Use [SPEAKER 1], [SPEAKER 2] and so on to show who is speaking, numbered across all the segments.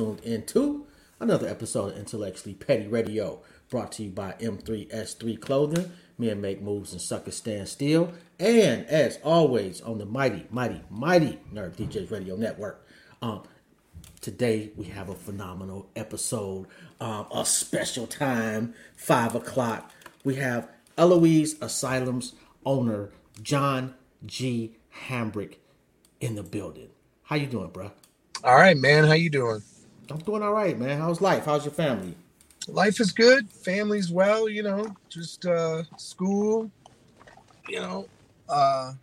[SPEAKER 1] tuned into another episode of Intellectually Petty Radio, brought to you by M3S3 Clothing. Men make moves and suckers stand still. And as always, on the mighty, mighty, mighty Nerd DJs Radio Network. Um, today we have a phenomenal episode, um, a special time, five o'clock. We have Eloise Asylum's owner, John G. Hambrick, in the building. How you doing, bruh?
[SPEAKER 2] All right, man. How you doing?
[SPEAKER 1] I'm doing all right, man. How's life? How's your family?
[SPEAKER 2] Life is good. Family's well. You know, just uh, school. You know, uh,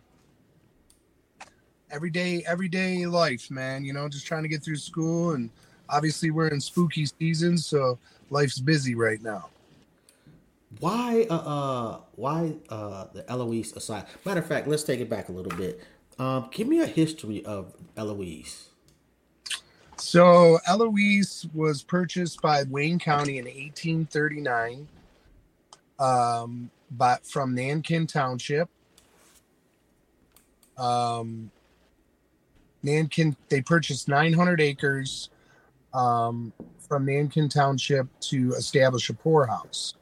[SPEAKER 2] everyday everyday life, man. You know, just trying to get through school, and obviously we're in spooky season, so life's busy right now.
[SPEAKER 1] Why, uh, uh why, uh, the Eloise aside? Matter of fact, let's take it back a little bit. Um, give me a history of Eloise.
[SPEAKER 2] So Eloise was purchased by Wayne County in 1839, um, but from Nankin Township. Um, Nankin, they purchased 900 acres um, from Nankin Township to establish a poorhouse.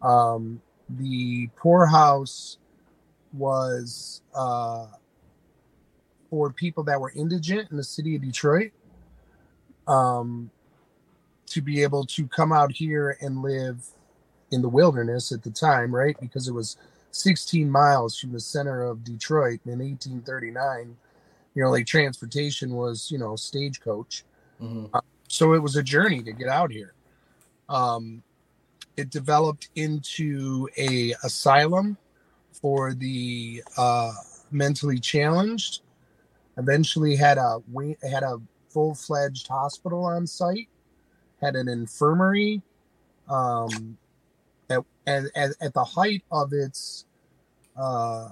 [SPEAKER 2] Um, the poorhouse was uh, for people that were indigent in the city of Detroit um, to be able to come out here and live in the wilderness at the time, right? Because it was 16 miles from the center of Detroit in 1839. You know, like transportation was, you know, stagecoach.
[SPEAKER 1] Mm-hmm.
[SPEAKER 2] Uh, so it was a journey to get out here. Um, it developed into a asylum for the uh, mentally challenged. Eventually, had a had a full fledged hospital on site. Had an infirmary. Um, at, at, at, the height of its uh,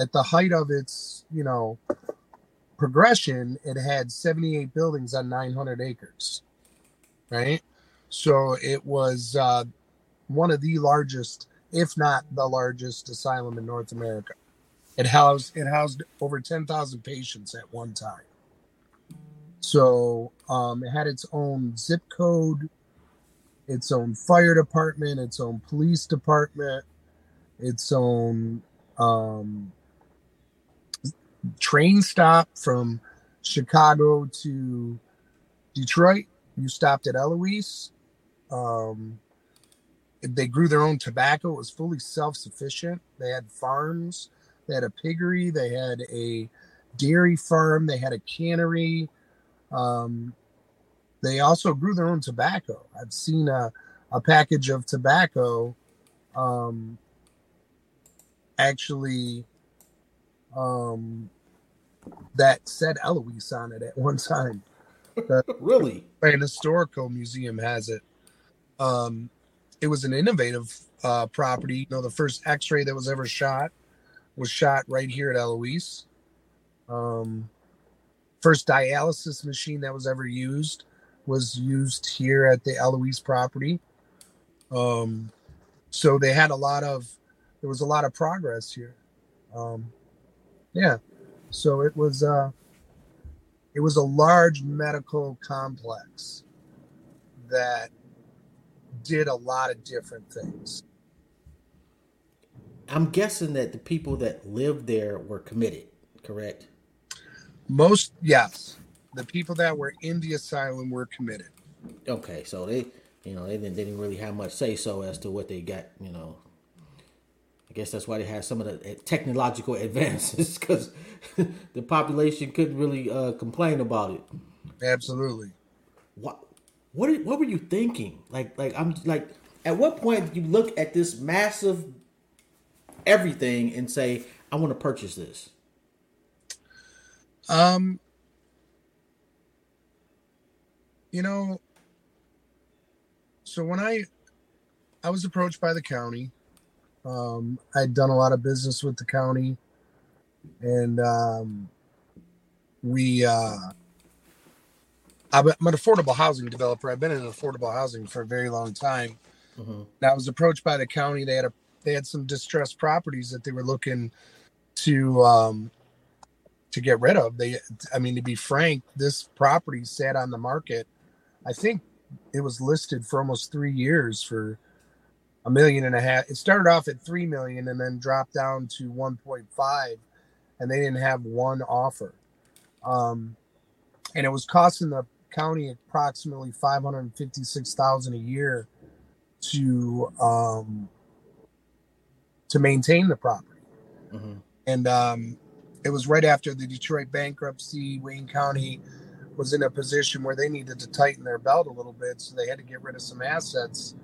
[SPEAKER 2] at the height of its you know progression, it had 78 buildings on 900 acres. Right, so it was uh, one of the largest, if not the largest, asylum in North America. It housed it housed over 10,000 patients at one time. So um, it had its own zip code, its own fire department, its own police department, its own um, train stop from Chicago to Detroit. You stopped at Eloise. Um, they grew their own tobacco. It was fully self sufficient. They had farms. They had a piggery. They had a dairy farm. They had a cannery. Um, they also grew their own tobacco. I've seen a, a package of tobacco um, actually um, that said Eloise on it at one time. The
[SPEAKER 1] Really?
[SPEAKER 2] an historical museum has it. Um, it was an innovative uh, property. You know, the first X-ray that was ever shot was shot right here at Eloise. Um, first dialysis machine that was ever used was used here at the Eloise property. Um, so they had a lot of there was a lot of progress here. Um, yeah, so it was uh, it was a large medical complex that did a lot of different things.
[SPEAKER 1] I'm guessing that the people that lived there were committed, correct?
[SPEAKER 2] Most yes, the people that were in the asylum were committed.
[SPEAKER 1] Okay, so they, you know, they didn't, they didn't really have much say so as to what they got. You know, I guess that's why they had some of the eh, technological advances because the population couldn't really uh, complain about it.
[SPEAKER 2] Absolutely.
[SPEAKER 1] What, what, what were you thinking? Like, like I'm like, at what point did you look at this massive everything and say, I want to purchase this?
[SPEAKER 2] Um, you know, so when I I was approached by the county, um, I'd done a lot of business with the county, and um, we uh, I'm an affordable housing developer. I've been in affordable housing for a very long time,
[SPEAKER 1] Mhm.
[SPEAKER 2] And I was approached by the county. They had a they had some distressed properties that they were looking to um to get rid of. They I mean to be frank, this property sat on the market. I think it was listed for almost three years for a million and a half. It started off at three million and then dropped down to one point five, and they didn't have one offer. Um, and it was costing the county approximately five hundred fifty six thousand a year to um, to maintain the property.
[SPEAKER 1] Mhm.
[SPEAKER 2] And um, it was right after the Detroit bankruptcy. Wayne County was in a position where they needed to tighten their belt a little bit, so they had to get rid of some assets.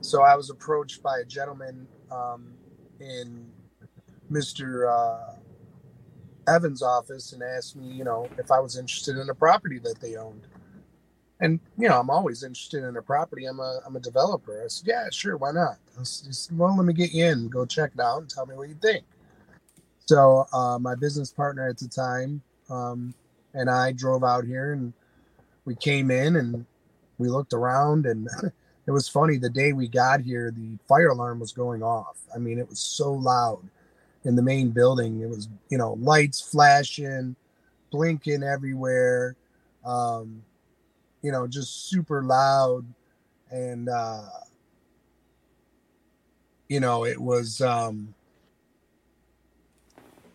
[SPEAKER 2] So I was approached by a gentleman um, in Mr. Uh, Evans' office and asked me, you know, if I was interested in a property that they owned. And you know, I'm always interested in a property. I'm a I'm a developer. I said, yeah, sure, why not? Well, let me get you in, go check it out, and tell me what you think. So uh, my business partner at the time um, and I drove out here, and we came in and we looked around, and it was funny. The day we got here, the fire alarm was going off. I mean, it was so loud in the main building. It was you know lights flashing, blinking everywhere. Um, you know, just super loud, and uh, you know, it was. Um,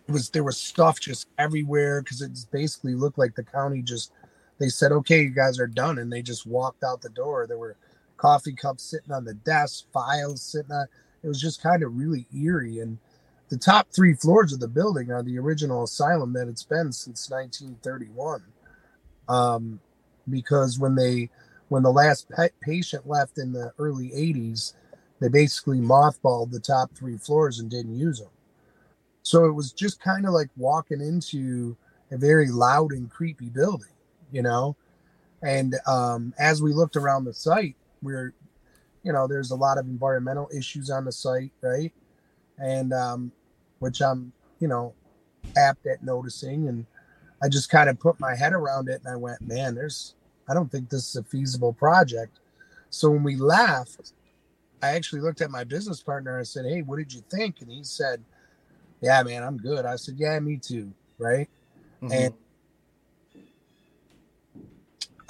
[SPEAKER 2] it was there was stuff just everywhere because it basically looked like the county just they said okay you guys are done. And they just walked out the door. There were coffee cups sitting on the desk files sitting on it was just kind of really eerie. And the top three floors of the building are the original asylum that it's been since 1931 um, because when they when the last patient left in the early 80s they basically mothballed the top three floors and didn't use them so it was just kind of like walking into a very loud and creepy building, you know. And um, as we looked around the site, we're, you know, there's a lot of environmental issues on the site, right? And um, which I'm, you know, apt at noticing. And I just kind of put my head around it and I went, man, there's, I don't think this is a feasible project. So when we left, I actually looked at my business partner. I said, hey, what did you think? And he said, yeah, man, I'm good. I said, yeah, me too. Right.
[SPEAKER 1] Mhm.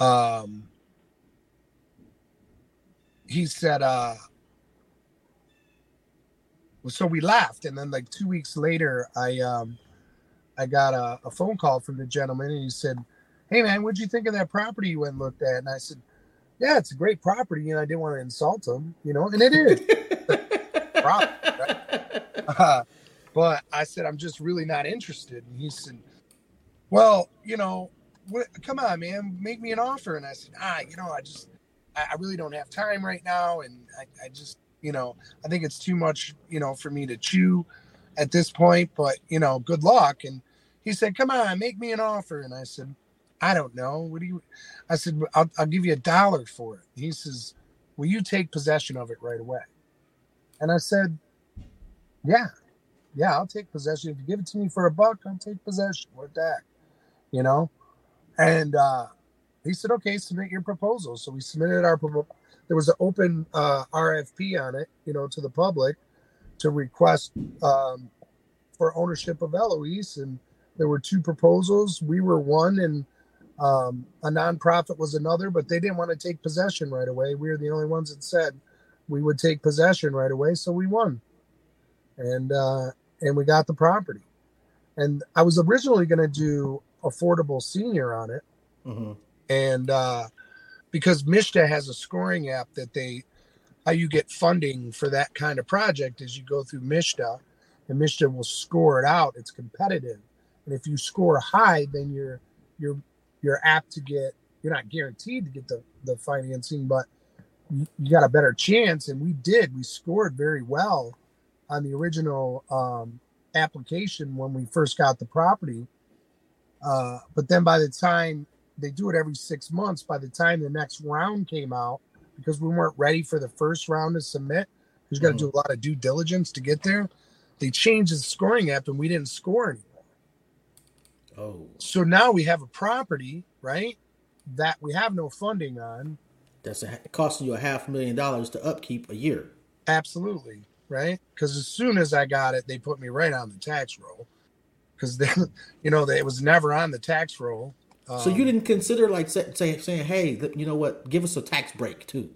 [SPEAKER 2] And um, he said, uh, so we laughed. And then like two weeks later, I, um, I got a, a phone call from the gentleman and he said, Hey man, what'd you think of that property you went and looked at? And I said, yeah, it's a great property. And I didn't want to insult him, you know, and it is. property, Uh, but I said, I'm just really not interested. And he said, Well, you know, what, come on, man, make me an offer. And I said, Ah, you know, I just, I, I really don't have time right now. And I, I just, you know, I think it's too much, you know, for me to chew at this point, but, you know, good luck. And he said, Come on, make me an offer. And I said, I don't know. What do you, I said, I'll, I'll give you a dollar for it. He says, Will you take possession of it right away? And I said, Yeah, yeah, I'll take possession. If you give it to me for a buck, I'll take possession. What the heck? You know? And uh, he said, okay, submit your proposal. So we submitted our proposal. There was an open uh, RFP on it, you know, to the public to request um, for ownership of Eloise. And there were two proposals. We were one, and um, a nonprofit was another, but they didn't want to take possession right away. We were the only ones that said we would take possession right away. So we won and uh, and we got the property. And I was originally going to do affordable senior on it,
[SPEAKER 1] Mhm.
[SPEAKER 2] and uh, because MSHDA has a scoring app that they how you get funding for that kind of project is you go through MSHDA, and MSHDA will score it out. It's competitive, and if you score high, then you're you're you're apt to get. You're not guaranteed to get the the financing, but you, got a better chance. And we did. We scored very well on the original um, application when we first got the property. Uh, but then by the time they do it every six months, by the time the next round came out, because we weren't ready for the first round to submit, because you got to do a lot of due diligence to get there, they changed the scoring app and we didn't score anymore.
[SPEAKER 1] Oh.
[SPEAKER 2] So now we have a property, right, that we have no funding on,
[SPEAKER 1] that's a, costing you a half million dollars to upkeep a year.
[SPEAKER 2] Absolutely, right? Because as soon as I got it, they put me right on the tax roll. Because then, you know, it was never on the tax roll.
[SPEAKER 1] Um, so you didn't consider like say, say, saying, "Hey, you know what? Give us a tax break too."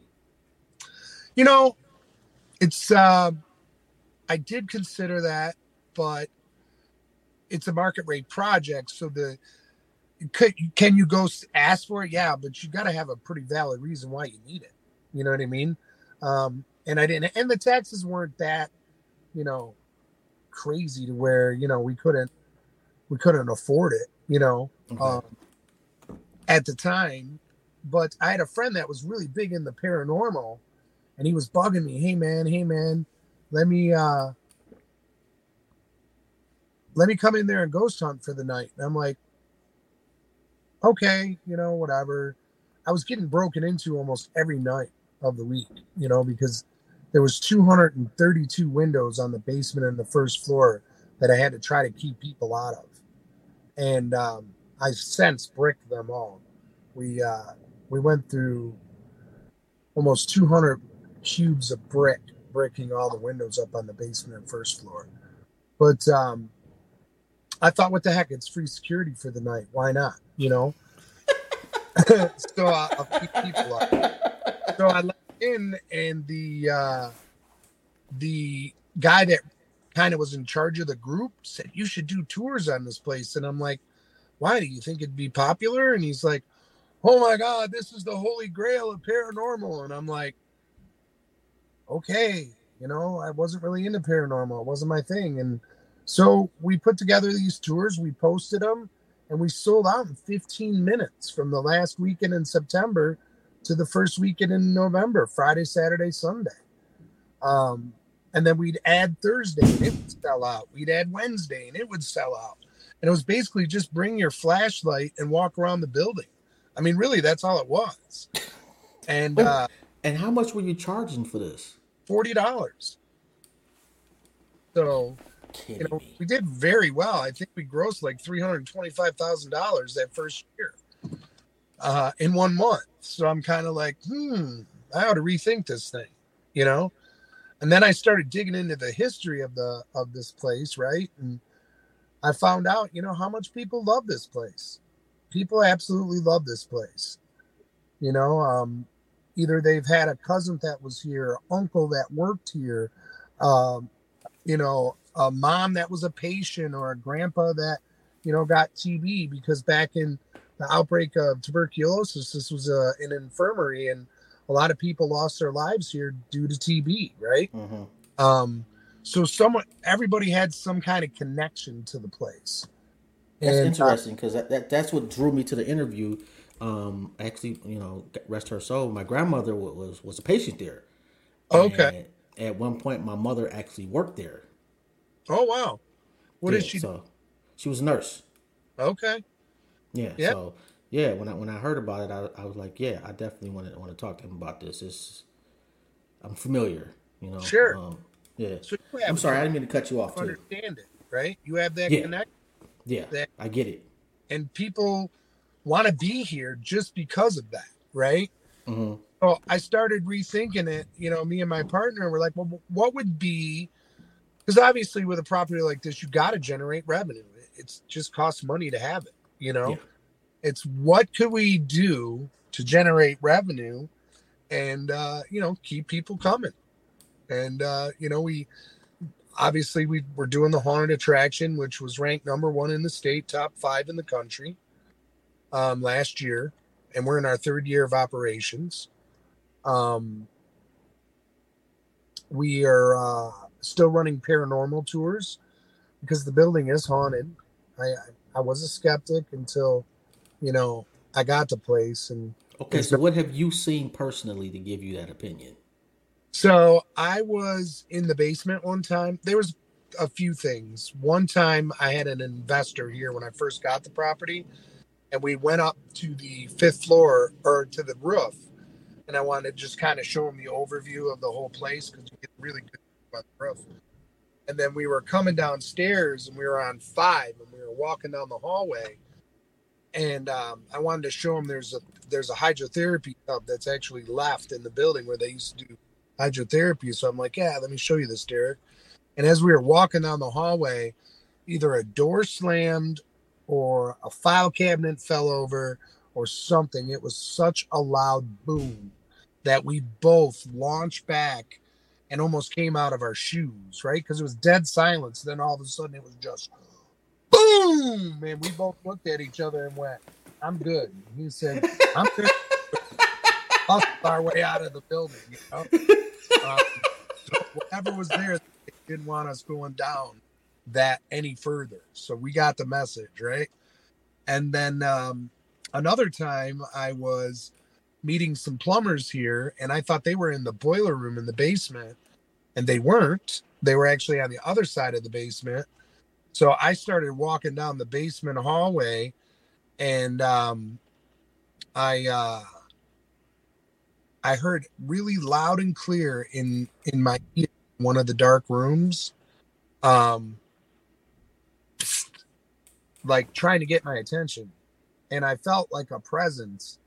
[SPEAKER 2] You know, it's. Uh, I did consider that, but it's a market rate project, so the could can you go ask for it? Yeah, but you got to have a pretty valid reason why you need it. You know what I mean? Um, and I didn't, and the taxes weren't that, you know, crazy to where you know we couldn't we couldn't afford it. You know, okay. um, at the time. But I had a friend that was really big in the paranormal, and he was bugging me. Hey man, hey man, let me uh let me come in there and ghost hunt for the night. And I'm like, okay, you know, whatever. I was getting broken into almost every night of the week, you know, because there was 232 windows on the basement and the first floor that I had to try to keep people out of. And um, I since bricked them all. We uh, we went through almost 200 cubes of brick, breaking all the windows up on the basement and first floor. But um, I thought, what the heck? It's free security for the night. Why not? You know. so uh, I'll keep people up. So I let in, and the uh, the guy that kind of was in charge of the group said you should do tours on this place, and I'm like, why? Do you think it'd be popular? And he's like, oh my god, this is the holy grail of paranormal, and I'm like, okay, you know, I wasn't really into paranormal. It wasn't my thing, and so we put together these tours, we posted them, and we sold out in 15 minutes from the last weekend in September to the first weekend in November, Friday, Saturday, Sunday. Um, and then we'd add Thursday and it would sell out. We'd add Wednesday and it would sell out. And it was basically just bring your flashlight and walk around the building. I mean, really, that's all it was. And uh,
[SPEAKER 1] and how much were you charging for this?
[SPEAKER 2] Forty dollars. So kidding you know, me. We did very well. I think we grossed like three hundred twenty-five thousand dollars that first year, uh, in one month. So I'm kind of like, hmm, I ought to rethink this thing, you know. And then I started digging into the history of the of this place, right? And I found out, you know, how much people love this place. People absolutely love this place. You know, um, either they've had a cousin that was here, uncle that worked here, um, you know, a mom that was a patient or a grandpa that you know got TB because back in the outbreak of tuberculosis, this was a, an infirmary and a lot of people lost their lives here due to TB, right? Mm-hmm. Um, so someone, everybody had some kind of connection to the place.
[SPEAKER 1] That's and, uh, interesting because that, that, that's what drew me to the interview. Um, actually, you know, rest her soul. My grandmother was was a patient there.
[SPEAKER 2] Okay.
[SPEAKER 1] And at one point, my mother actually worked there.
[SPEAKER 2] Oh wow! What
[SPEAKER 1] yeah,
[SPEAKER 2] is she?
[SPEAKER 1] So, she was a nurse.
[SPEAKER 2] Okay.
[SPEAKER 1] Yeah.
[SPEAKER 2] Yep.
[SPEAKER 1] So yeah, when I when I heard about it, I, I was like, yeah, I definitely want to want to talk to him about this. It's I'm familiar, you know.
[SPEAKER 2] Sure.
[SPEAKER 1] Um, yeah. So I'm sorry, I didn't mean to cut you off.
[SPEAKER 2] Understand too. it, right? You have that
[SPEAKER 1] yeah. Yeah. That, I get it.
[SPEAKER 2] And people want to be here just because of that, right?
[SPEAKER 1] Mm-hmm.
[SPEAKER 2] So I started rethinking it. You know, me and my partner were like, well, what would be because obviously with a property like this you got to generate revenue. It's just costs money to have it you know? Yeah. it's what could we do to generate revenue and uh you know keep people coming? And uh you know we obviously we were doing the haunted attraction which was ranked number one in the state top five in the country um last year and we're in our third year of operations. Um we are uh still running paranormal tours because the building is haunted. I I was a skeptic until, you know, I got the place and
[SPEAKER 1] Okay, so what have you seen personally to give you that opinion?
[SPEAKER 2] So I was in the basement one time. There was a few things. One time I had an investor here when I first got the property, and we went up to the fifth floor or to the roof, and I wanted to just kind of show him the overview of the whole place because you get really good the roof. And then we were coming downstairs and we were on five and we were walking down the hallway. and um, I wanted to show him there's a there's a hydrotherapy tub that's actually left in the building where they used to do hydrotherapy. So I'm like, yeah, let me show you this, Derek. And as we were walking down the hallway, either a door slammed or a file cabinet fell over or something. It was such a loud boom that we both launched back and almost came out of our shoes, right? Because it was dead silence. Then all of a sudden it was just boom. And we both looked at each other and went, I'm good. And he said, I'm good. our way out of the building, you know? Um, so whatever was there, they didn't want us going down that any further. So we got the message, right? And then um, another time I was meeting some plumbers here and I thought they were in the boiler room in the basement and they weren't. They were actually on the other side of the basement. So I started walking down the basement hallway and um, I uh, I heard really loud and clear in in my one of the dark rooms um like trying to get my attention and I felt like a presence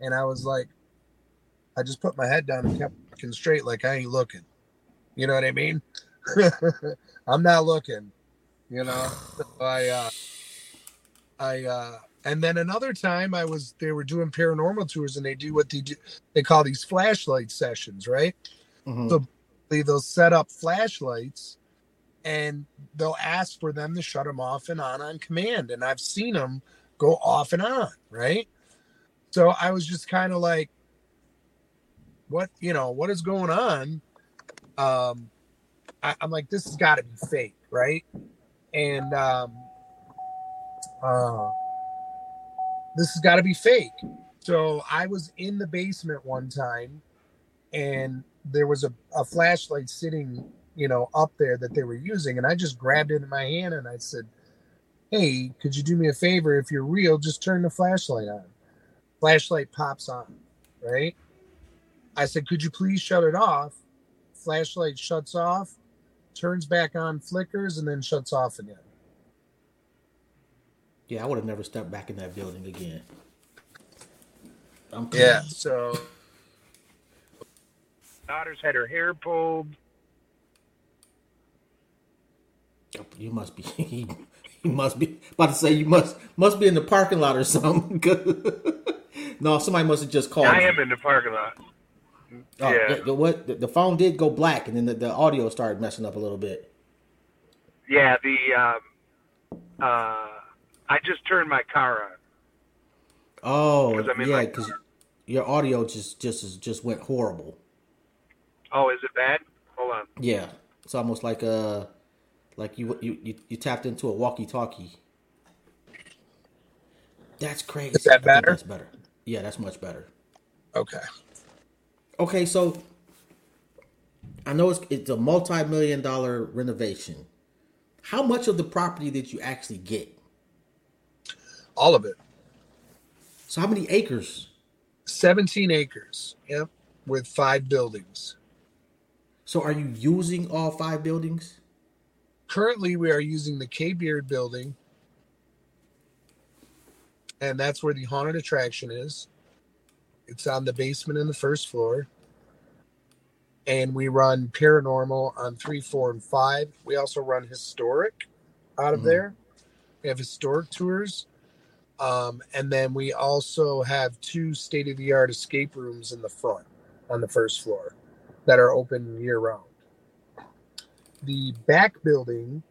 [SPEAKER 2] and I was like I just put my head down and kept looking straight like I ain't looking. You know what I mean? I'm not looking, you know. So I uh I uh and then another time I was they were doing paranormal tours and they do what they do they call these flashlight sessions, right? Mm-hmm. So they'll set up flashlights and they'll ask for them to shut them off and on on command. And I've seen them go off and on, right? So I was just kind of like, what, you know, what is going on? Um, I, am like, this has got to be fake, right? And um, uh, this has got to be fake. So I was in the basement one time and there was a, a flashlight sitting you know, up there that they were using. And I just grabbed it in my hand and I said, Hey, could you do me a favor? If you're real, just turn the flashlight on. Flashlight pops on, right? I said, Could you please shut it off? Flashlight shuts off, turns back on, flickers, and then shuts off again.
[SPEAKER 1] Yeah, I would have never stepped back in that building again.
[SPEAKER 2] yeah, so daughter's had her hair pulled oh,
[SPEAKER 1] You must be. He, he must be about to say you must must be in the parking lot or something. no, somebody must have just called. I
[SPEAKER 3] am in the parking lot.
[SPEAKER 1] Oh, yeah. The, the, what the, the, phone did go black, and then the, the audio started messing up a little bit.
[SPEAKER 3] Yeah, the um, uh, I just turned my car on.
[SPEAKER 1] Oh, yeah, because your audio just just just went horrible.
[SPEAKER 3] Oh, is it bad? Hold on.
[SPEAKER 1] Yeah, it's almost like a like you you you, you tapped into a walkie-talkie. That's crazy.
[SPEAKER 2] Is that better?
[SPEAKER 1] That's better. Yeah, that's much better.
[SPEAKER 2] Okay.
[SPEAKER 1] Okay, so I know it's it's a multi-million dollar renovation. How much of the property did you actually get?
[SPEAKER 2] All of it.
[SPEAKER 1] So how many acres?
[SPEAKER 2] 17 acres. Yep, with five buildings.
[SPEAKER 1] So are you using all five buildings?
[SPEAKER 2] Currently, we are using the Kay Beard building, and that's where the haunted attraction is. It's on the basement and the first floor. And we run paranormal on three, four, and five. We also run historic out of mm-hmm. there. We have historic tours. Um, and then we also have two state of the art escape rooms in the front on the first floor that are open year round. The back building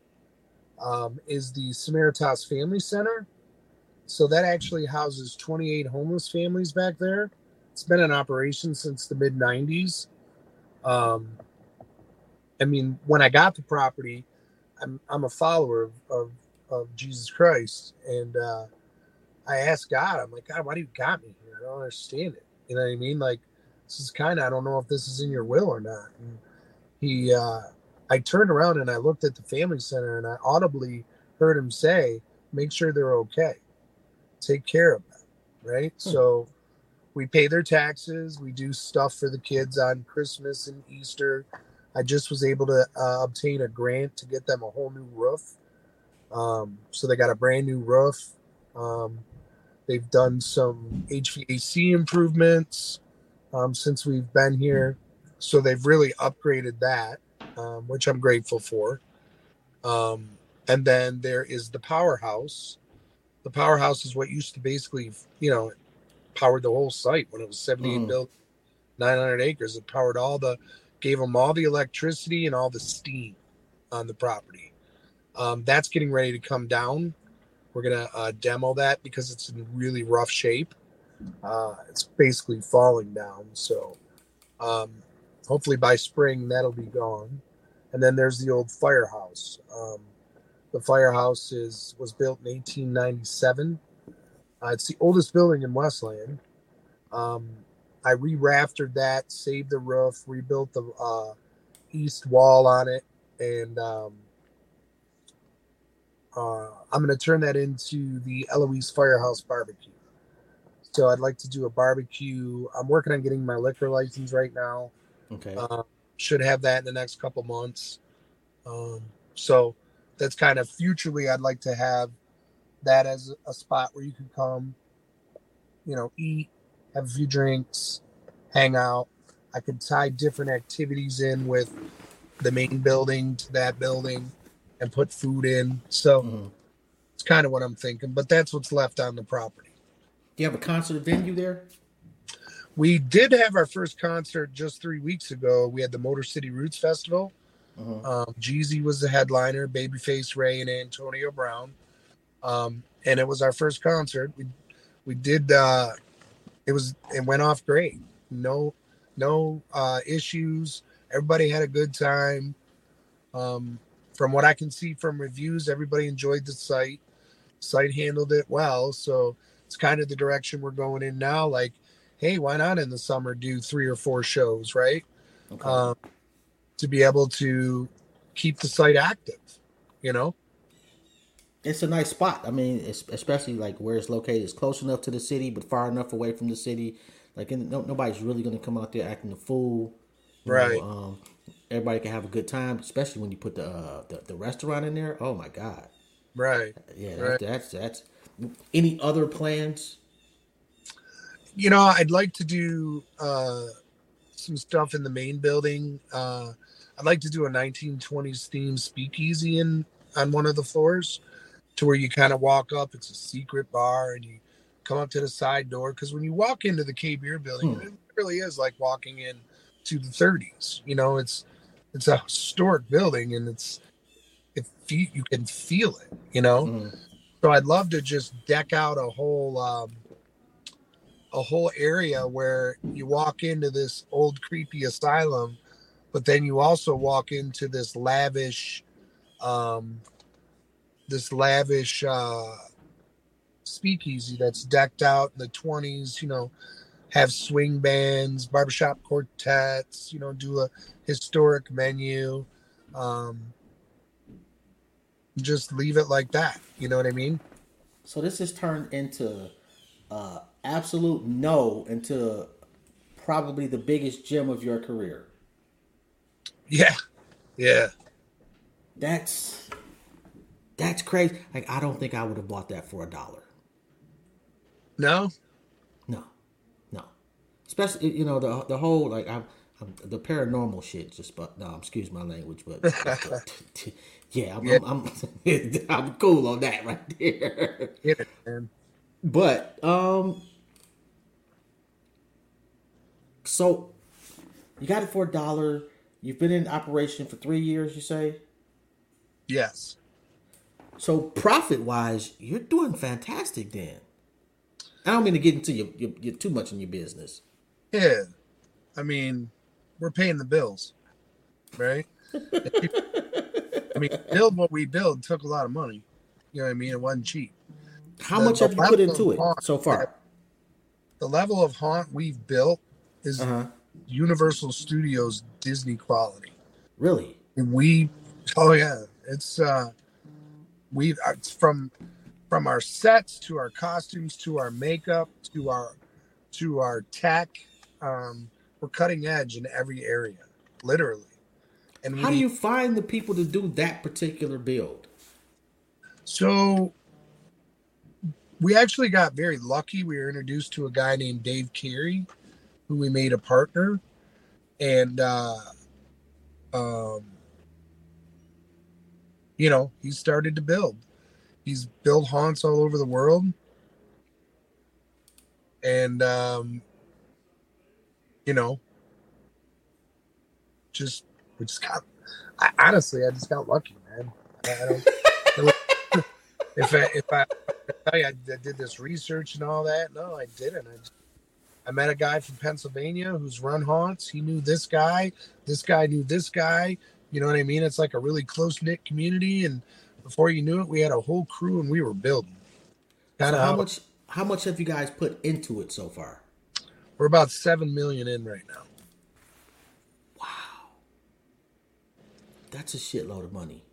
[SPEAKER 2] um, is the Samaritas Family Center. So that actually houses 28 homeless families back there. It's been in operation since the mid 90s. Um, I mean, when I got the property, I'm, I'm a follower of, of, of Jesus Christ. And uh, I asked God, I'm like, God, why do you got me here? I don't understand it. You know what I mean? Like, this is kind of, I don't know if this is in your will or not. And he, uh, I turned around and I looked at the family center and I audibly heard him say, make sure they're okay. Take care of them. Right. Hmm. So we pay their taxes. We do stuff for the kids on Christmas and Easter. I just was able to uh, obtain a grant to get them a whole new roof. Um, so they got a brand new roof. Um, They've done some HVAC improvements um, since we've been here, so they've really upgraded that, um, which I'm grateful for. Um, and then there is the powerhouse. The powerhouse is what used to basically, you know, powered the whole site when it was 78
[SPEAKER 1] Mhm.
[SPEAKER 2] built, 900 acres. It powered all the, gave them all the electricity and all the steam on the property. Um, that's getting ready to come down. We're gonna uh, demo that because it's in really rough shape. Uh, it's basically falling down. So um, hopefully by spring that'll be gone. And then there's the old firehouse. Um, the firehouse is was built in 1897. Uh, it's the oldest building in Westland. Um, I re-raftered that, saved the roof, rebuilt the uh, east wall on it, and um, uh, I'm going to turn that into the Eloise Firehouse Barbecue. So I'd like to do a barbecue. I'm working on getting my liquor license right now.
[SPEAKER 1] Okay.
[SPEAKER 2] Uh, should have that in the next couple months. Um, so that's kind of futurely. I'd like to have that as a spot where you could come, you know, eat, have a few drinks, hang out. I could tie different activities in with the main building to that building and put food in. So
[SPEAKER 1] Mhm.
[SPEAKER 2] it's kind of what I'm thinking, but that's what's left on the property.
[SPEAKER 1] Do you have a concert venue there?
[SPEAKER 2] We did have our first concert just three weeks ago. We had the Motor City Roots Festival.
[SPEAKER 1] Mhm.
[SPEAKER 2] Um, Jeezy was the headliner, Babyface Ray and Antonio Brown. Um, and it was our first concert. We we did uh it was it went off great. No no uh issues. Everybody had a good time. Um from what I can see from reviews, everybody enjoyed the site. Site handled it well. So it's kind of the direction we're going in now. Like, hey, why not in the summer do three or four shows, right?
[SPEAKER 1] Okay.
[SPEAKER 2] um, to be able to keep the site active. You know,
[SPEAKER 1] it's a nice spot. I mean, it's, especially like where it's located. It's close enough to the city, but far enough away from the city. Like, and no, nobody's really going to come out there acting a fool. You know,
[SPEAKER 2] Right.
[SPEAKER 1] um, everybody can have a good time, especially when you put the, uh, the the restaurant in there. Oh my god.
[SPEAKER 2] right?
[SPEAKER 1] Yeah,
[SPEAKER 2] Right.
[SPEAKER 1] that's, that's that's. Any other plans?
[SPEAKER 2] You know, I'd like to do uh, some stuff in the main building. Uh, I'd like to do a 1920s themed speakeasy in on one of the floors, to where you kind of walk up. It's a secret bar, and you come up to the side door. Because when you walk into the Kay Beard building,
[SPEAKER 1] Hmm.
[SPEAKER 2] it really is like walking in to the 30s. You know, it's it's a historic building, and it's if you, you can feel it. You know,
[SPEAKER 1] Mhm.
[SPEAKER 2] so I'd love to just deck out a whole um, a whole area where you walk into this old creepy asylum, but then you also walk into this lavish, um, this lavish uh, speakeasy that's decked out in the twenties. You know, have swing bands, barbershop quartets. You know, do a historic menu. Um, just leave it like that. You know what I mean?
[SPEAKER 1] So this has turned into uh, absolute no into probably the biggest gem of your career.
[SPEAKER 2] Yeah, yeah.
[SPEAKER 1] That's that's crazy. Like I don't think I would have bought that for a dollar.
[SPEAKER 2] No,
[SPEAKER 1] No, no. Especially you know the the whole like I'm, I'm the paranormal shit. Just but no, excuse my language, but yeah, I'm, I'm, I'm I'm cool on that right there.
[SPEAKER 2] Man.
[SPEAKER 1] But um, so you got it for a dollar. You've been in operation for three years. You say
[SPEAKER 2] Yes.
[SPEAKER 1] So. Profit wise, you're doing fantastic. Then I don't mean to get into your, your, your too much in your business.
[SPEAKER 2] Yeah. I mean, we're paying the bills, right? I mean, build what we build took a lot of money. You know what I mean? It wasn't cheap.
[SPEAKER 1] How
[SPEAKER 2] The-
[SPEAKER 1] much have you put into it
[SPEAKER 2] haunt
[SPEAKER 1] so far?
[SPEAKER 2] The level of haunt we've built is
[SPEAKER 1] Uh huh.
[SPEAKER 2] Universal Studios Disney quality.
[SPEAKER 1] Really?
[SPEAKER 2] And we, oh yeah, it's uh, we it's from from our sets to our costumes to our makeup to our to our tech. Um, we're cutting edge in every area, literally. And
[SPEAKER 1] How do you find the people to do that particular build?
[SPEAKER 2] So we actually got very lucky. We were introduced to a guy named Dave Carey, who we made a partner, and uh, um, you know, he started to build. He's built haunts all over the world, and um, you know, just we just got. I, honestly, I just got lucky, man. I, I don't. if I if I, I, I did this research and all that, no, I didn't. I, just, I met a guy from Pennsylvania who's run haunts. He knew this guy. This guy knew this guy. You know what I mean? It's like a really close knit community, and before you knew it, we had a whole crew and we were building.
[SPEAKER 1] Kind of so how, how much? How much have you guys put into it so far?
[SPEAKER 2] We're about seven million in right now.
[SPEAKER 1] Wow, that's a shitload of money.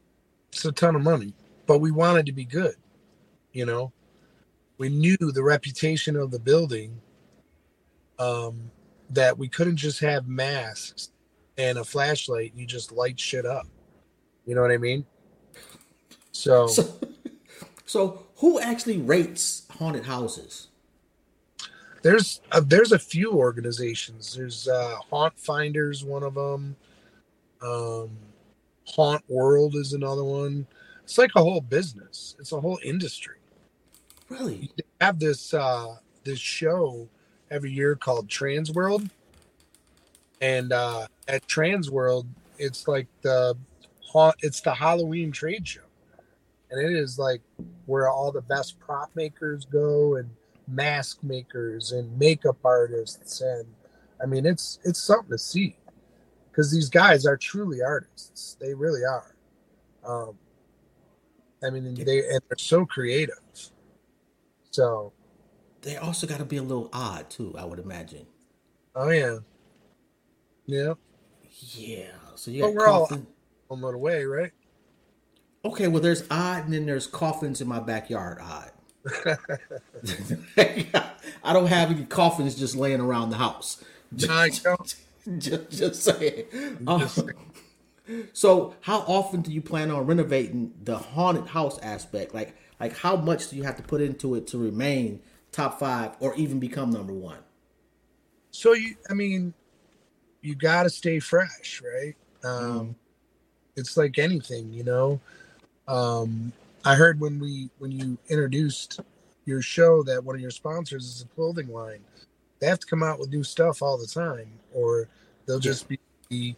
[SPEAKER 2] It's a ton of money, but we wanted to be good. You know, we knew the reputation of the building. Um, that we couldn't just have masks and a flashlight you just light shit up. You know what I mean? So,
[SPEAKER 1] so, so who actually rates haunted houses?
[SPEAKER 2] There's a, there's a few organizations. There's uh, Haunt Finders, one of them. Um, Haunt World is another one. It's like a whole business. It's a whole industry.
[SPEAKER 1] Really?
[SPEAKER 2] They have this uh, this show every year called Trans World, and uh, at Trans World, it's like the it's the Halloween trade show, and it is like where all the best prop makers go and mask makers and makeup artists, and I mean it's it's something to see because these guys are truly artists. They really are. Um, I mean, they and they're so creative. So
[SPEAKER 1] they also got to be a little odd too. I would imagine.
[SPEAKER 2] Oh yeah. Yeah.
[SPEAKER 1] Yeah. So you got
[SPEAKER 2] but we're coffin. all on the way, right?
[SPEAKER 1] Okay, well there's odd and then there's coffins in my backyard odd. I don't have any coffins just laying around the house. Just, just, just saying. Um, so how often do you plan on renovating the haunted house aspect? Like like how much do you have to put into it to remain top five or even become number one?
[SPEAKER 2] So you I mean you got to stay fresh, right? Um, mm. It's like anything, you know. Um, I heard when we when you introduced your show that one of your sponsors is a clothing line. They have to come out with new stuff all the time, or they'll just yeah. be.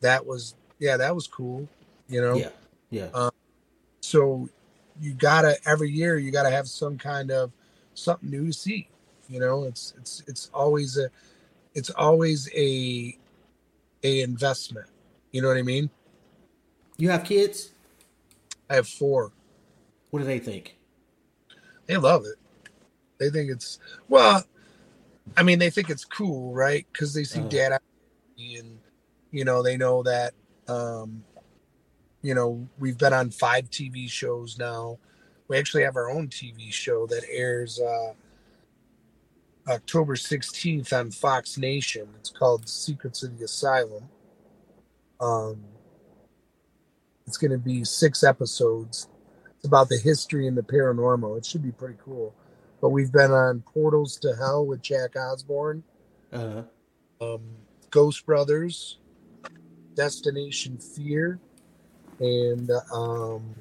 [SPEAKER 2] That was yeah, that was cool, you know.
[SPEAKER 1] Yeah, yeah. Um,
[SPEAKER 2] so you gotta every year you gotta have some kind of something new to see. You know, it's it's it's always a it's always a a investment. You know what I mean?
[SPEAKER 1] You have kids?
[SPEAKER 2] I have four.
[SPEAKER 1] What do they think?
[SPEAKER 2] They love it. They think it's well. I mean, they think it's cool, right? Because they see uh, dad and you know they know that um, you know we've been on five TV shows now. We actually have our own TV show that airs uh, October 16th on Fox Nation. It's called Secrets of the Asylum. Um, it's going to be six episodes. It's about the history and the paranormal. It should be pretty cool. But we've been on Portals to Hell with Jack Osbourne,
[SPEAKER 1] uh-huh.
[SPEAKER 2] um, Ghost Brothers, Destination Fear, and um,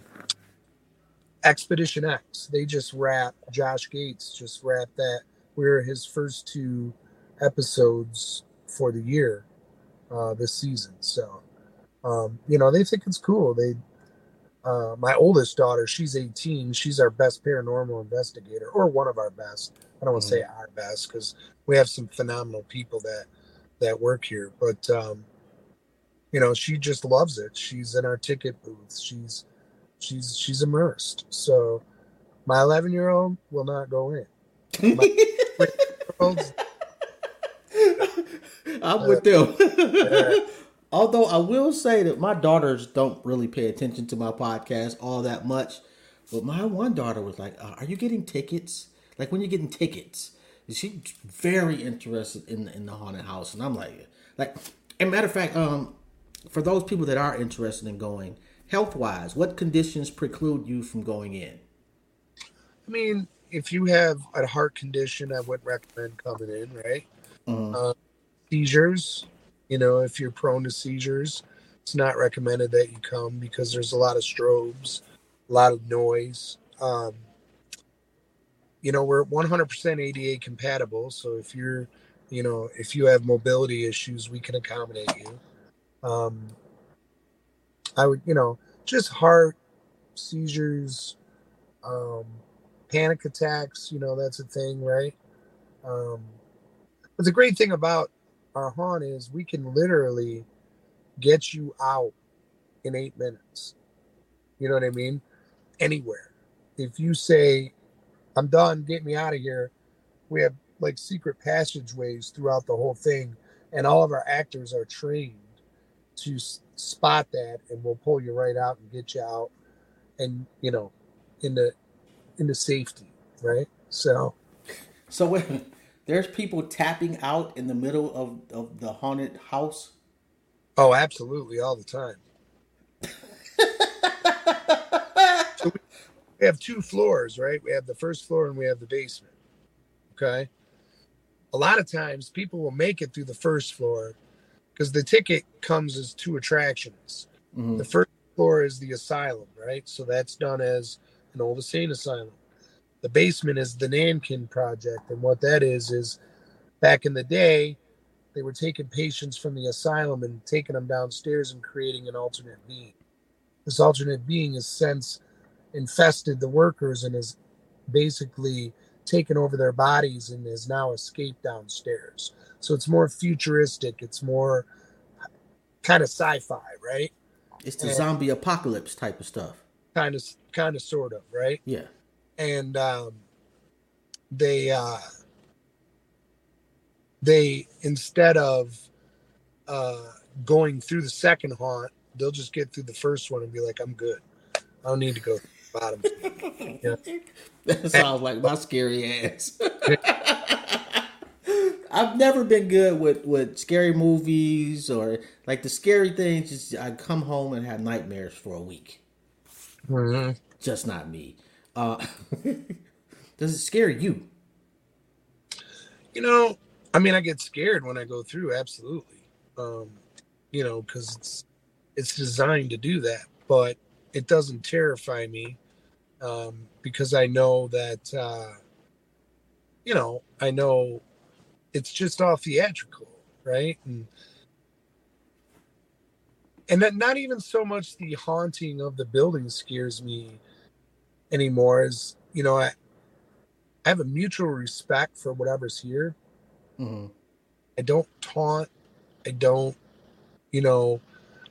[SPEAKER 2] Expedition X. They just wrapped, Josh Gates just wrapped that we're his first two episodes for the year uh, this season. So, um, you know, they think it's cool. They, uh, my oldest daughter, she's 18. She's our best paranormal investigator, or one of our best. I don't want to mm-hmm. say our best because we have some phenomenal people that that work here. But um, you know, she just loves it. She's in our ticket booth. She's she's she's immersed. So my 11 year old will not go in. My,
[SPEAKER 1] I'm with them. Although I will say that my daughters don't really pay attention to my podcast all that much. But my one daughter was like, uh, "Are you getting tickets? Like when you're getting tickets?" She's very interested in in the haunted house, and I'm like, like, and matter of fact, um, for those people that are interested in going, health wise, what conditions preclude you from going in?
[SPEAKER 2] I mean, if you have a heart condition, I wouldn't recommend coming in, right?
[SPEAKER 1] Mhm.
[SPEAKER 2] Uh, seizures, you know, if you're prone to seizures, it's not recommended that you come because there's a lot of strobes, a lot of noise. Um, you know, we're 100% ADA compatible. So if you're, you know, if you have mobility issues, we can accommodate you. Um, I would, you know, just heart seizures, um, panic attacks, you know, that's a thing, right? Um, but the great thing about our haunt is we can literally get you out in eight minutes. You know what I mean? Anywhere. If you say, I'm done, get me out of here, we have like secret passageways throughout the whole thing, and all of our actors are trained to spot that, and we'll pull you right out and get you out, and you know, into into safety, right? So
[SPEAKER 1] So wait, there's people tapping out in the middle of, of the haunted house.
[SPEAKER 2] Oh, absolutely, all the time. so we, we have two floors, right? We have the first floor and we have the basement. Okay. A lot of times people will make it through the first floor because the ticket comes as two attractions.
[SPEAKER 1] Mhm.
[SPEAKER 2] The first floor is the asylum, right? So that's done as old insane asylum. The basement is the Nankin project. And what that is, is back in the day, they were taking patients from the asylum and taking them downstairs and creating an alternate being. This alternate being has since infested the workers and has basically taken over their bodies and has now escaped downstairs. So it's more futuristic. It's more kind of sci-fi, right?
[SPEAKER 1] It's the
[SPEAKER 2] Yeah.
[SPEAKER 1] zombie apocalypse type of stuff.
[SPEAKER 2] Kind of, kind of, sort of, right?
[SPEAKER 1] Yeah.
[SPEAKER 2] and um, they uh, they instead of uh, going through the second haunt, they'll just get through the first one and be like, "I'm good. I don't need to go through the bottom." Yeah.
[SPEAKER 1] That sounds like my scary ass. I've never been good with, with scary movies or like the scary things. Just I come home and have nightmares for a week.
[SPEAKER 2] Mhm.
[SPEAKER 1] Just not me. Uh, does it scare you?
[SPEAKER 2] You know, I mean, I get scared when I go through. Absolutely, um, you know, because it's it's designed to do that, but it doesn't terrify me um, because I know that uh, you know I know it's just all theatrical, right? And and that not even so much the haunting of the building scares me anymore. Is you know I I have a mutual respect for whatever's here.
[SPEAKER 1] hmm
[SPEAKER 2] I don't taunt. I don't, you know,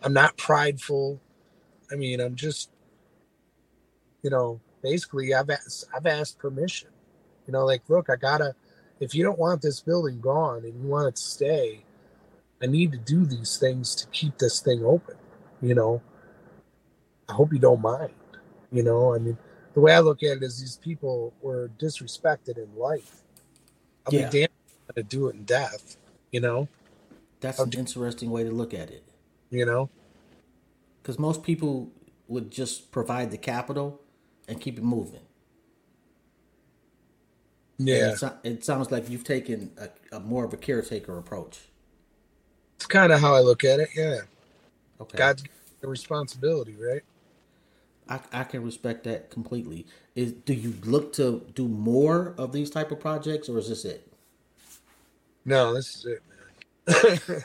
[SPEAKER 2] I'm not prideful. I mean, I'm just, you know, basically I've asked, I've asked permission. You know, like, look, I gotta. If you don't want this building gone and you want it to stay, I need to do these things to keep this thing open. You know, I hope you don't mind. You know, I mean, the way I look at it is these people were disrespected in life. I'll
[SPEAKER 1] Yeah.
[SPEAKER 2] be damned I'm gonna do it in death. You know,
[SPEAKER 1] That's an interesting way to look at it.
[SPEAKER 2] you know.
[SPEAKER 1] Because most people would just provide the capital and keep it moving.
[SPEAKER 2] Yeah,
[SPEAKER 1] It, so- it sounds like you've taken a, a more of a caretaker approach.
[SPEAKER 2] It's kind of how I look at it. Yeah,
[SPEAKER 1] Okay.
[SPEAKER 2] God's the responsibility, right?
[SPEAKER 1] I, I can respect that completely. Is do you look to do more of these type of projects, or is this it?
[SPEAKER 2] No, this is it, man.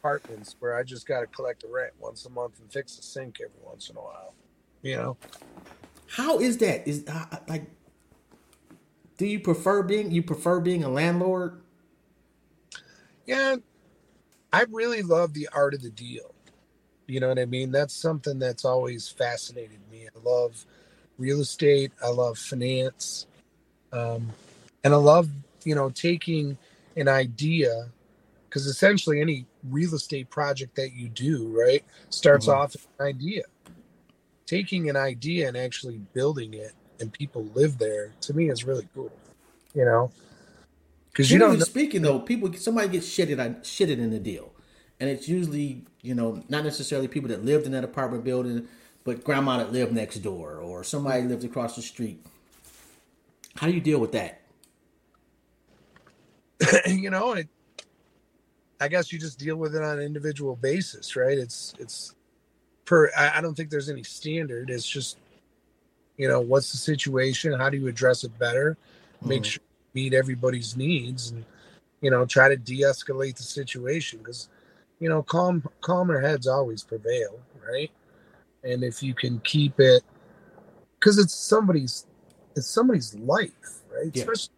[SPEAKER 2] Apartments where I just got to collect the rent once a month and fix the sink every once in a while. You know,
[SPEAKER 1] How is that? Is uh, like, do you prefer being you prefer being a landlord?
[SPEAKER 2] yeah, I really love the art of the deal. You know what I mean? That's something that's always fascinated me. I love real estate. I love finance, um, and I love you know taking an idea because essentially any real estate project that you do right starts
[SPEAKER 1] Mhm.
[SPEAKER 2] off as an idea. Taking an idea and actually building it, and people live there to me is really cool. You know, because you don't. know-
[SPEAKER 1] speaking, though, people somebody gets shitted on shitted in the deal, and it's usually you know not necessarily people that lived in that apartment building, but grandma that lived next door or somebody lived across the street. How do you deal with that?
[SPEAKER 2] you know, it, I guess you just deal with it on an individual basis, right? It's it's per. I, I don't think there's any standard. It's just, you know, what's the situation? How do you address it better? Make
[SPEAKER 1] Mhm.
[SPEAKER 2] sure you meet everybody's needs, and you know, try to de-escalate the situation because, you know, calm calmer heads always prevail, right? And if you can keep it, because it's somebody's, it's somebody's life, right?
[SPEAKER 1] Yeah.
[SPEAKER 2] Especially,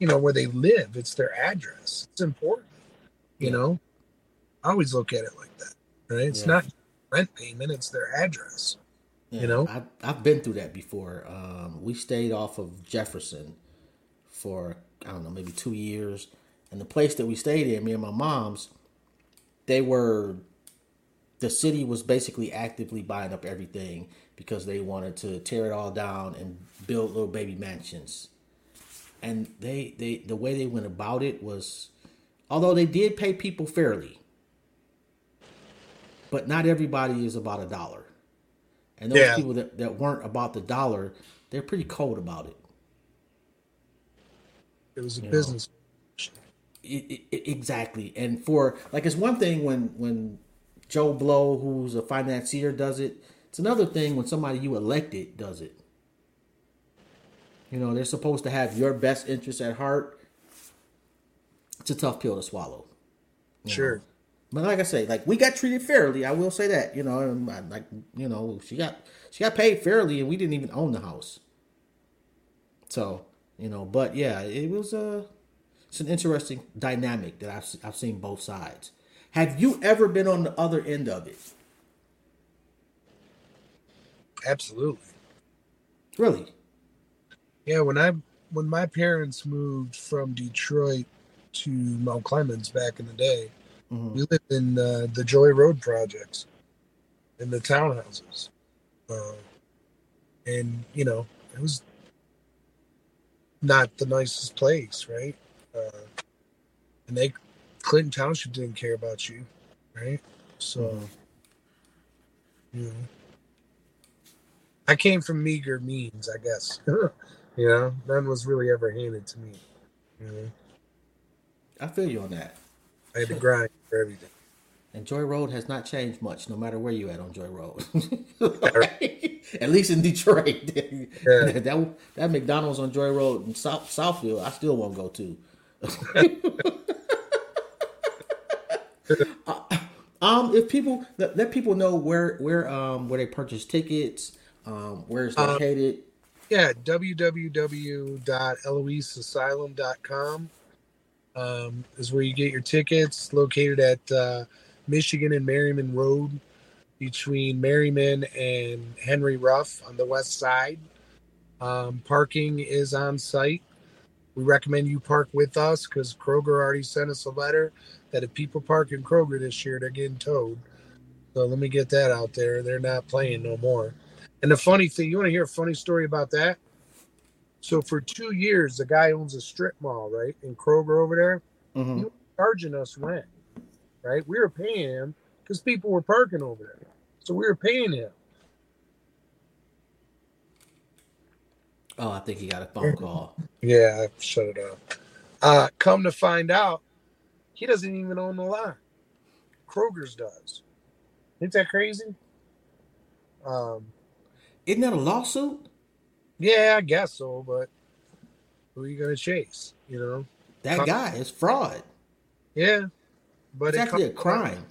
[SPEAKER 2] you know, where they live. It's their address. It's important. You
[SPEAKER 1] Yeah.
[SPEAKER 2] know, I always look at it like that, right? It's
[SPEAKER 1] Yeah.
[SPEAKER 2] not rent payment; it's their address.
[SPEAKER 1] Yeah,
[SPEAKER 2] You know?
[SPEAKER 1] I've, I've been through that before. Um, we stayed off of Jefferson for, I don't know, maybe two years. And the place that we stayed in, me and my mom's, they were, the city was basically actively buying up everything because they wanted to tear it all down and build little baby mansions. And they, they the way they went about it was, although they did pay people fairly, but not everybody is about a dollar. And those
[SPEAKER 2] Yeah.
[SPEAKER 1] people that, that weren't about the dollar, they're pretty cold about it.
[SPEAKER 2] It was a
[SPEAKER 1] You
[SPEAKER 2] business.
[SPEAKER 1] I- I- exactly. And for like, it's one thing when when Joe Blow, who's a financier, does it. It's another thing when somebody you elected does it. You know, they're supposed to have your best interests at heart. It's a tough pill to swallow. Sure. know. But like I say, like we got treated fairly. I will say that. You know, I- like you know, she got she got paid fairly, and we didn't even own the house. So you know, but yeah, it was a it's an interesting dynamic that I've I've seen both sides. Have you ever been on the other end of it?
[SPEAKER 2] Absolutely.
[SPEAKER 1] Really?
[SPEAKER 2] Yeah, when I when my parents moved from Detroit to Mount Clemens back in the day,
[SPEAKER 1] Mhm.
[SPEAKER 2] we lived in uh, the Joy Road projects, in the townhouses, uh, and you know it was not the nicest place, right? Uh, and they Clinton Township didn't care about you, right? So,
[SPEAKER 1] Mhm.
[SPEAKER 2] you know, I came from meager means, I guess. you know, none was really ever handed to me. You know,
[SPEAKER 1] I feel you on that.
[SPEAKER 2] I had to grind for everything.
[SPEAKER 1] And Joy Road has not changed much, no matter where you at on Joy Road. at least in Detroit,
[SPEAKER 2] Yeah.
[SPEAKER 1] that that McDonald's on Joy Road in South Southfield, I still won't go to. Uh, um, if people let, let people know where where um where they purchase tickets, um where it's
[SPEAKER 2] Um,
[SPEAKER 1] located.
[SPEAKER 2] Yeah, www.eloiseasylum.com um, is where you get your tickets. Located at uh, Michigan and Merriman Road, between Merriman and Henry Ruff on the west side. Um, parking is on site. We recommend you park with us because Kroger already sent us a letter that if people park in Kroger this year, they're getting towed. So let me get that out there. They're not playing no more. And the funny thing, you want to hear a funny story about that? So for two years, the guy owns a strip mall, right, in Kroger over there,
[SPEAKER 1] Mhm.
[SPEAKER 2] he was charging us rent, right? We were paying him because people were parking over there, so we were paying him.
[SPEAKER 1] Oh, I think he got a phone call.
[SPEAKER 2] Yeah, I shut it off. Uh, come to find out, he doesn't even own the lot. Kroger's does. Ain't that crazy? Um,
[SPEAKER 1] Isn't that a lawsuit?
[SPEAKER 2] Yeah, I guess so, but who are you gonna chase? You know?
[SPEAKER 1] That guy is fraud.
[SPEAKER 2] Yeah, but
[SPEAKER 1] It's
[SPEAKER 2] it
[SPEAKER 1] actually a crime.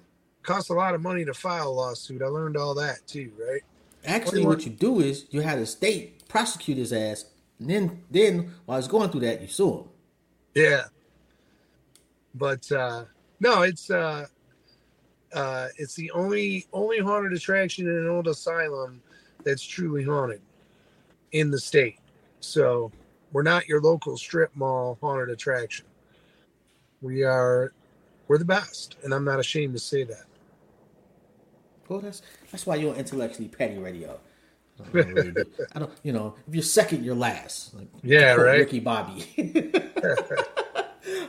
[SPEAKER 2] costs a lot of money to file a lawsuit. I learned all that too, right?
[SPEAKER 1] Actually, what you do is you have the state prosecute his ass, and then then while he's going through that, you sue him.
[SPEAKER 2] Yeah. But uh no, it's uh uh it's the only only haunted attraction in an old asylum that's truly haunted in the state. So we're not your local strip mall haunted attraction. We are we're the best, and I'm not ashamed to say that.
[SPEAKER 1] Well, that's that's why you're intellectually petty radio. I don't, really do- I don't, you know, if you're second, you're last. Like,
[SPEAKER 2] Yeah, right.
[SPEAKER 1] Ricky Bobby.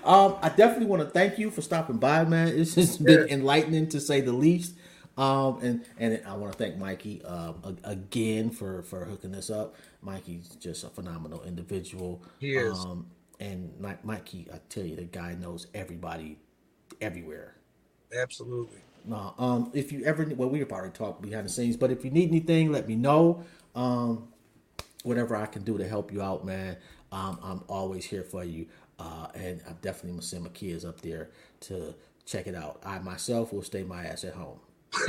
[SPEAKER 1] um, I definitely want to thank you for stopping by, man. It's just been
[SPEAKER 2] Yeah.
[SPEAKER 1] enlightening to say the least. Um, and and I want to thank Mikey um, again for for hooking this up. Mikey's just a phenomenal individual.
[SPEAKER 2] He is.
[SPEAKER 1] Um, and Mikey, I tell you, the guy knows everybody, everywhere.
[SPEAKER 2] Absolutely.
[SPEAKER 1] No, um, if you ever, well, we've already talked behind the scenes, but if you need anything, let me know. Um, whatever I can do to help you out, man. Um, I'm always here for you. Uh, and I'm definitely gonna send my kids up there to check it out. I myself will stay my ass at home.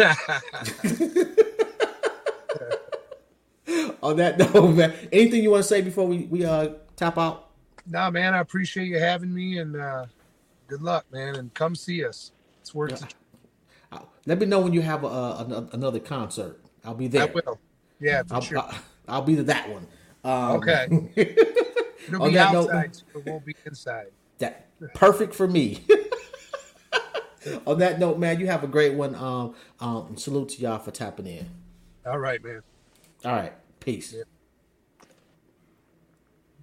[SPEAKER 1] On that note, man, anything you want to say before we we uh tap out?
[SPEAKER 2] No, man, I appreciate you having me, and uh, good luck, man, and come see us. It's worth
[SPEAKER 1] yeah. it. Uh, let me know when you have a, a, another concert. I'll be there.
[SPEAKER 2] I will. Yeah, for
[SPEAKER 1] I'll,
[SPEAKER 2] sure.
[SPEAKER 1] I'll, I'll be to that one. Um,
[SPEAKER 2] okay. It'll be outside, note, so it won't be inside.
[SPEAKER 1] That perfect for me. on that note, man, you have a great one. Um, um, salute to y'all for tapping in.
[SPEAKER 2] All right, man.
[SPEAKER 1] All right, peace. Yeah.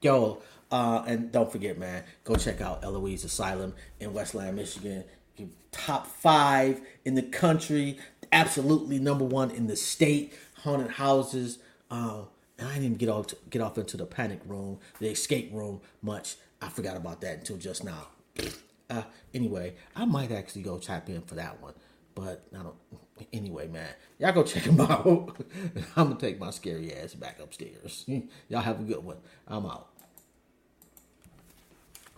[SPEAKER 1] Yo, uh, and don't forget, man, go check out Eloise Asylum in Westland, Michigan. Top five in the country, absolutely number one in the state. Haunted houses. Uh, and I didn't even get off to, get off into the panic room, the escape room much. I forgot about that until just now. Uh, anyway, I might actually go tap in for that one, but I don't. Anyway, man, y'all go check them out. I'm gonna take my scary ass back upstairs. y'all have a good one. I'm out.